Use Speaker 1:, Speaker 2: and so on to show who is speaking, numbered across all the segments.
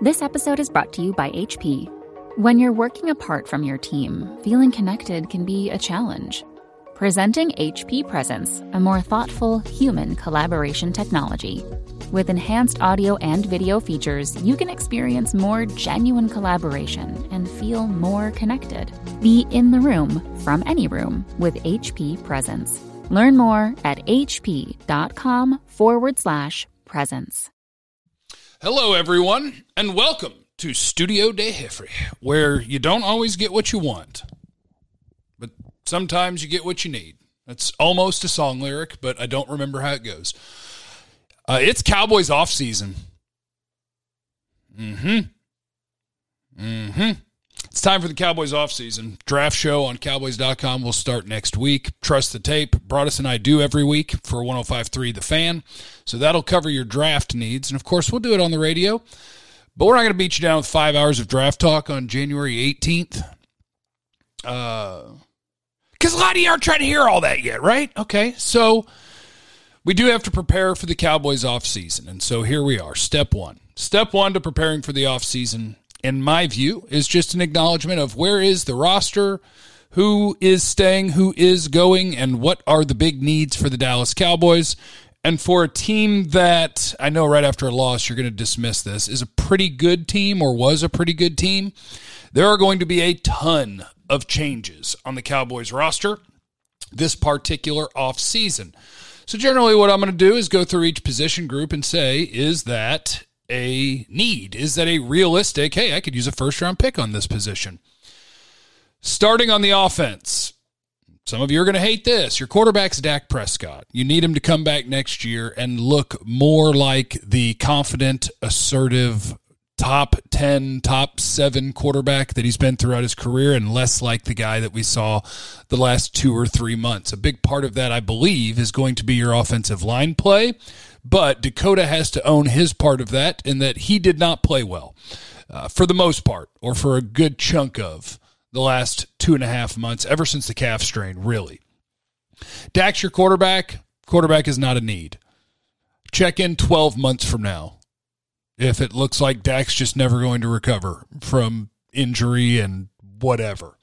Speaker 1: This episode is brought to you by HP. When you're working apart from your team, feeling connected can be a challenge. Presenting HP Presence, a more thoughtful, human collaboration technology. With enhanced audio and video features, you can experience more genuine collaboration and feel more connected. Be in the room from any room with HP Presence. Learn more at hp.com forward slash presence.
Speaker 2: Hello, everyone, and welcome to Studio de Jeffrey, where you don't always get what you want, but sometimes you get what you need. That's almost a song lyric, but I don't remember how it goes. Uh, it's Cowboys off season. Mm-hmm. Mm-hmm. It's time for the Cowboys offseason. Draft show on Cowboys.com will start next week. Trust the tape. Broadus and I do every week for 1053 The Fan. So that'll cover your draft needs. And of course, we'll do it on the radio. But we're not going to beat you down with five hours of draft talk on January 18th. Because uh, a lot of you aren't trying to hear all that yet, right? Okay. So we do have to prepare for the Cowboys offseason. And so here we are. Step one. Step one to preparing for the offseason in my view, is just an acknowledgement of where is the roster, who is staying, who is going, and what are the big needs for the Dallas Cowboys. And for a team that I know right after a loss, you're going to dismiss this, is a pretty good team or was a pretty good team, there are going to be a ton of changes on the Cowboys roster this particular offseason. So, generally, what I'm going to do is go through each position group and say, is that a need? Is that a realistic, hey, I could use a first round pick on this position? Starting on the offense, some of you are going to hate this. Your quarterback's Dak Prescott. You need him to come back next year and look more like the confident, assertive, top 10, top 7 quarterback that he's been throughout his career and less like the guy that we saw the last 2 or 3 months. A big part of that I believe is going to be your offensive line play. But Dakota has to own his part of that in that he did not play well uh, for the most part, or for a good chunk of the last two and a half months, ever since the calf strain, really. Dak's your quarterback. Quarterback is not a need. Check in 12 months from now if it looks like Dak's just never going to recover from injury and whatever.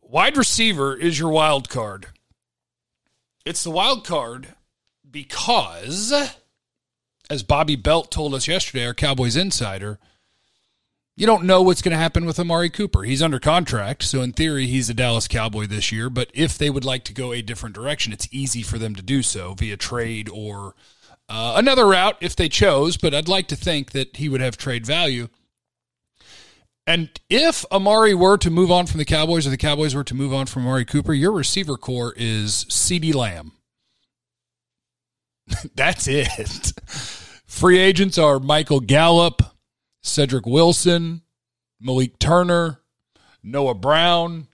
Speaker 2: Wide receiver is your wild card. It's the wild card because, as Bobby Belt told us yesterday, our Cowboys insider, you don't know what's going to happen with Amari Cooper. He's under contract, so in theory, he's a Dallas Cowboy this year. But if they would like to go a different direction, it's easy for them to do so via trade or uh, another route if they chose. But I'd like to think that he would have trade value. And if Amari were to move on from the Cowboys or the Cowboys were to move on from Amari Cooper, your receiver corps is CeeDee Lamb. That's it. Free agents are Michael Gallup, Cedric Wilson, Malik Turner, Noah Brown.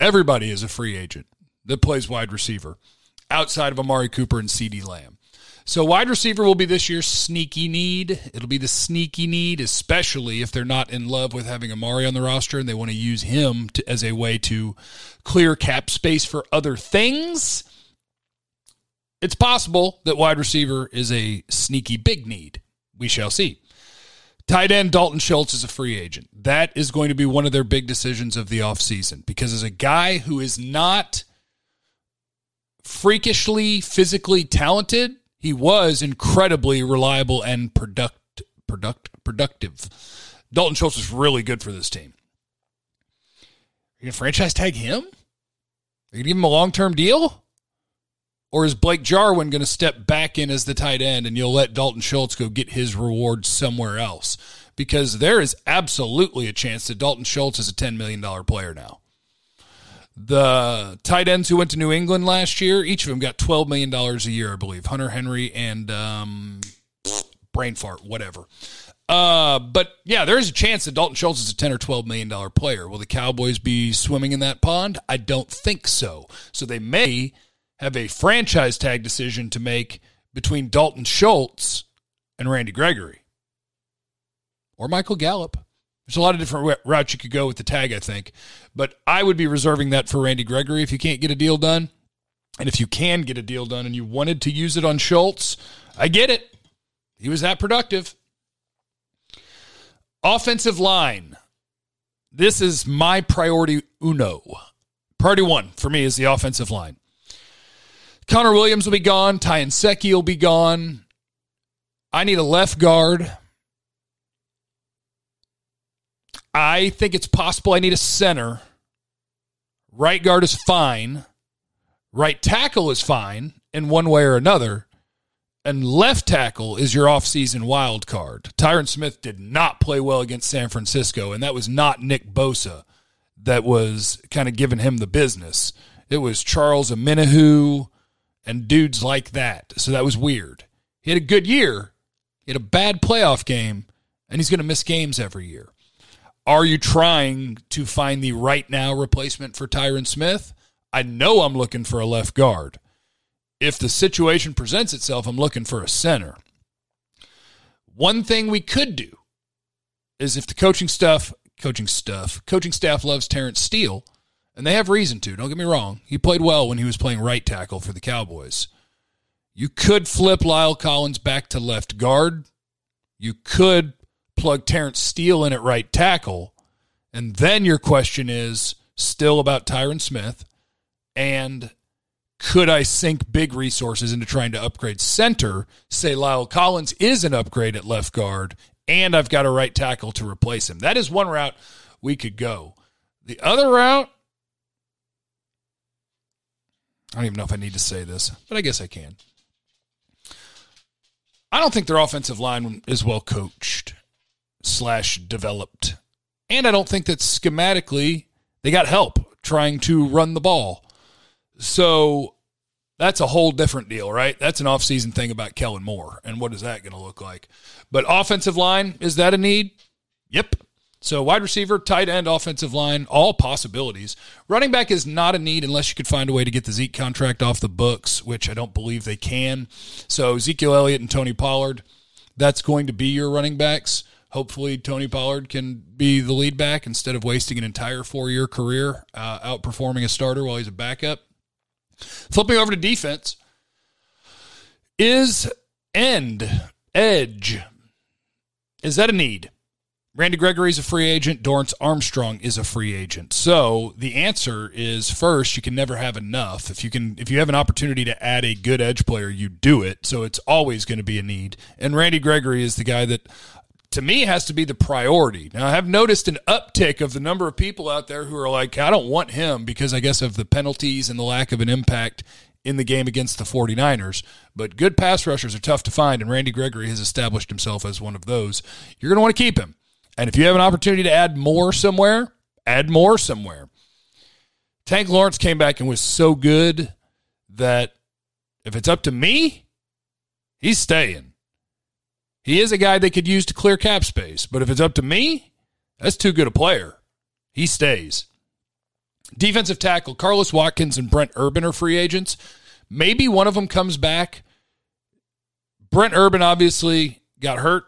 Speaker 2: Everybody is a free agent that plays wide receiver outside of Amari Cooper and CeeDee Lamb. So wide receiver will be this year's sneaky need. It'll be the sneaky need, especially if they're not in love with having Amari on the roster and they want to use him to, as a way to clear cap space for other things. It's possible that wide receiver is a sneaky big need. We shall see. Tight end Dalton Schultz is a free agent. That is going to be one of their big decisions of the offseason because as a guy who is not freakishly physically talented, he was incredibly reliable and product, product, productive. Dalton Schultz is really good for this team. Are you going to franchise tag him? Are you going to give him a long term deal? Or is Blake Jarwin going to step back in as the tight end and you'll let Dalton Schultz go get his reward somewhere else? Because there is absolutely a chance that Dalton Schultz is a $10 million player now. The tight ends who went to New England last year, each of them got $12 million a year, I believe. Hunter Henry and um, brain fart, whatever. Uh, but yeah, there is a chance that Dalton Schultz is a 10 or 12 million dollar player. Will the Cowboys be swimming in that pond? I don't think so. So they may have a franchise tag decision to make between Dalton Schultz and Randy Gregory or Michael Gallup. There's a lot of different routes you could go with the tag, I think. But I would be reserving that for Randy Gregory if you can't get a deal done. And if you can get a deal done and you wanted to use it on Schultz, I get it. He was that productive. Offensive line. This is my priority uno. Priority one for me is the offensive line. Connor Williams will be gone. Ty Nsekhe will be gone. I need a left guard. I think it's possible I need a center. Right guard is fine. Right tackle is fine in one way or another. And left tackle is your offseason wild card. Tyron Smith did not play well against San Francisco, and that was not Nick Bosa that was kind of giving him the business. It was Charles Omenihu and dudes like that. So that was weird. He had a good year. He had a bad playoff game, and he's going to miss games every year. Are you trying to find the right now replacement for Tyron Smith? I know I'm looking for a left guard. If the situation presents itself, I'm looking for a center. One thing we could do is if the coaching stuff, coaching stuff, coaching staff loves Terence Steele, and they have reason to, don't get me wrong. He played well when he was playing right tackle for the Cowboys. You could flip La'el Collins back to left guard. You could plug Terence Steele in at right tackle. And then your question is still about Tyron Smith. And could I sink big resources into trying to upgrade center? Say La'el Collins is an upgrade at left guard, and I've got a right tackle to replace him. That is one route we could go. The other route, I don't even know if I need to say this, but I guess I can. I don't think their offensive line is well coached slash developed. And I don't think that schematically they got help trying to run the ball. So that's a whole different deal, right? That's an offseason thing about Kellen Moore. And what is that going to look like? But offensive line, is that a need? Yep. So wide receiver, tight end, offensive line, all possibilities. Running back is not a need unless you could find a way to get the Zeke contract off the books, which I don't believe they can. So Ezekiel Elliott and Tony Pollard, that's going to be your running backs. Hopefully, Tony Pollard can be the lead back instead of wasting an entire four year career uh, outperforming a starter while he's a backup. Flipping over to defense, is end, edge, is that a need? Randy Gregory is a free agent. Dorance Armstrong is a free agent. So the answer is first, you can never have enough. If you can, if you have an opportunity to add a good edge player, you do it. So it's always going to be a need. And Randy Gregory is the guy that to me has to be the priority. Now, I have noticed an uptick of the number of people out there who are like, I don't want him because I guess of the penalties and the lack of an impact in the game against the 49ers. But good pass rushers are tough to find, and Randy Gregory has established himself as one of those. You're going to want to keep him. And if you have an opportunity to add more somewhere, add more somewhere. Tank Lawrence came back and was so good that if it's up to me, he's staying. He is a guy they could use to clear cap space, but if it's up to me, that's too good a player. He stays. Defensive tackle Carlos Watkins and Brent Urban are free agents. Maybe one of them comes back. Brent Urban obviously got hurt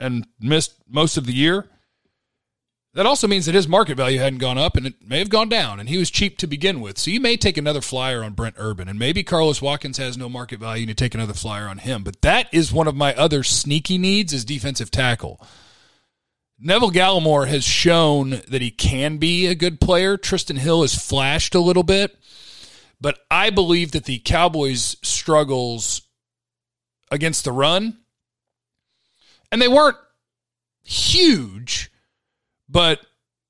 Speaker 2: and missed most of the year. That also means that his market value hadn't gone up and it may have gone down, and he was cheap to begin with. So you may take another flyer on Brent Urban, and maybe Carlos Watkins has no market value, and you take another flyer on him. But that is one of my other sneaky needs is defensive tackle. Neville Gallimore has shown that he can be a good player. Trysten Hill has flashed a little bit, but I believe that the Cowboys' struggles against the run, and they weren't huge but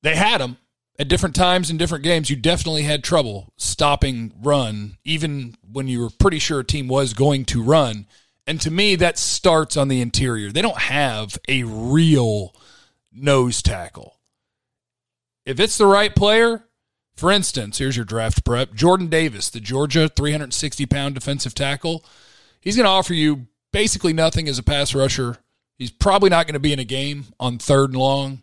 Speaker 2: they had them at different times in different games. You definitely had trouble stopping run, even when you were pretty sure a team was going to run. And to me, that starts on the interior. They don't have a real nose tackle. If it's the right player, for instance, here's your draft prep Jordan Davis, the Georgia 360 pound defensive tackle. He's going to offer you basically nothing as a pass rusher. He's probably not going to be in a game on third and long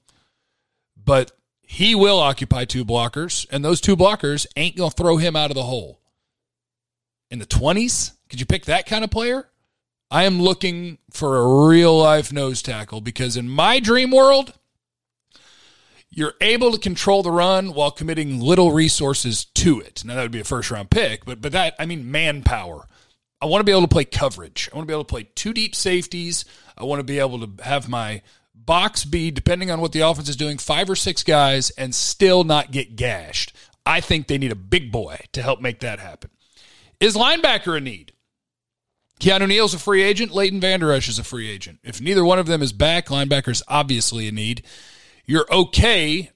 Speaker 2: but he will occupy two blockers, and those two blockers ain't going to throw him out of the hole. In the 20s, could you pick that kind of player? I am looking for a real life nose tackle because in my dream world, you're able to control the run while committing little resources to it. Now that would be a first round pick, but but that I mean manpower. I want to be able to play coverage. I want to be able to play two deep safeties. I want to be able to have my box be, depending on what the offense is doing, five or six guys and still not get gashed. I think they need a big boy to help make that happen. Is linebacker a need? Keanu Neal's a free agent. Leighton Vander Esch is a free agent. If neither one of them is back, linebacker's obviously a need. You're okay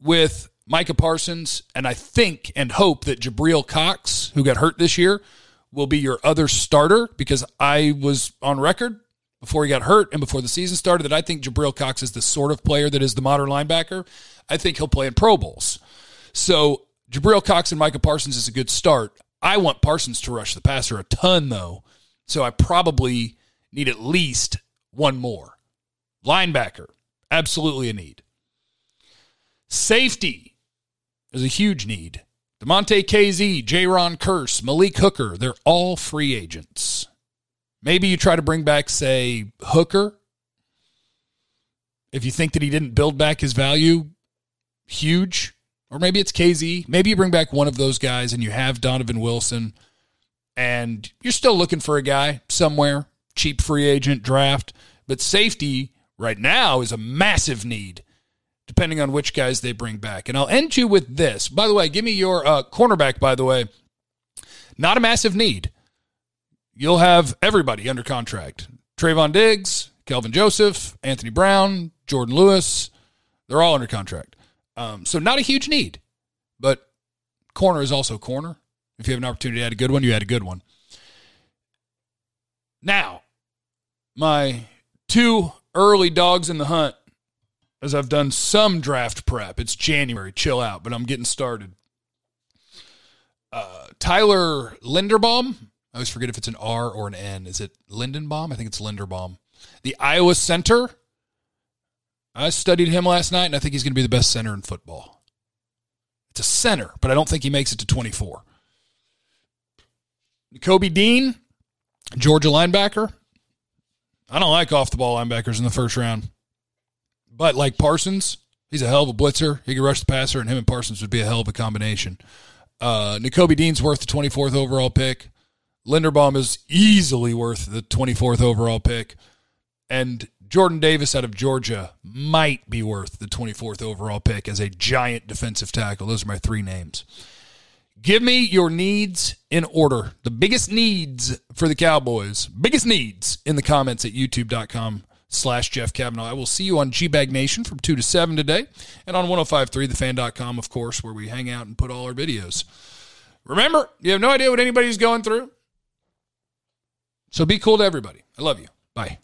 Speaker 2: with Micah Parsons, and I think and hope that Jabril Cox, who got hurt this year, will be your other starter because I was on record before he got hurt and before the season started that I think Jabril Cox is the sort of player that is the modern linebacker. I think he'll play in Pro Bowls. So Jabril Cox and Micah Parsons is a good start. I want Parsons to rush the passer a ton, though. So I probably need at least one more. Linebacker, absolutely a need. Safety is a huge need. Damontae Kazee, Jayron Kearse, Malik Hooker, they're all free agents. Maybe you try to bring back, say, Hooker. If you think that he didn't build back his value, huge. Or maybe it's Kazee. Maybe you bring back one of those guys and you have Donovan Wilson and you're still looking for a guy somewhere, cheap free agent draft. But safety right now is a massive need depending on which guys they bring back. And I'll end you with this. By the way, give me your uh, cornerback, by the way. Not a massive need. You'll have everybody under contract Trevon Diggs, Kelvin Joseph, Anthony Brown, Jourdan Lewis. They're all under contract. Um, so, not a huge need, but corner is also corner. If you have an opportunity to add a good one, you add a good one. Now, my two early dogs in the hunt as I've done some draft prep. It's January, chill out, but I'm getting started. Uh, Tyler Linderbaum. I always forget if it's an R or an N. Is it Lindenbaum? I think it's Linderbaum. The Iowa center. I studied him last night, and I think he's going to be the best center in football. It's a center, but I don't think he makes it to 24. Kobe Dean, Georgia linebacker. I don't like off the ball linebackers in the first round. But like Parsons, he's a hell of a blitzer. He can rush the passer, and him and Parsons would be a hell of a combination. Uh, Nakobe Dean's worth the 24th overall pick. Linderbaum is easily worth the 24th overall pick. And Jordan Davis out of Georgia might be worth the 24th overall pick as a giant defensive tackle. Those are my three names. Give me your needs in order. The biggest needs for the Cowboys, biggest needs in the comments at youtube.com slash Jeff Cavanaugh. I will see you on G-Bag Nation from 2 to 7 today and on 1053thefan.com, of course, where we hang out and put all our videos. Remember, you have no idea what anybody's going through. So be cool to everybody. I love you. Bye.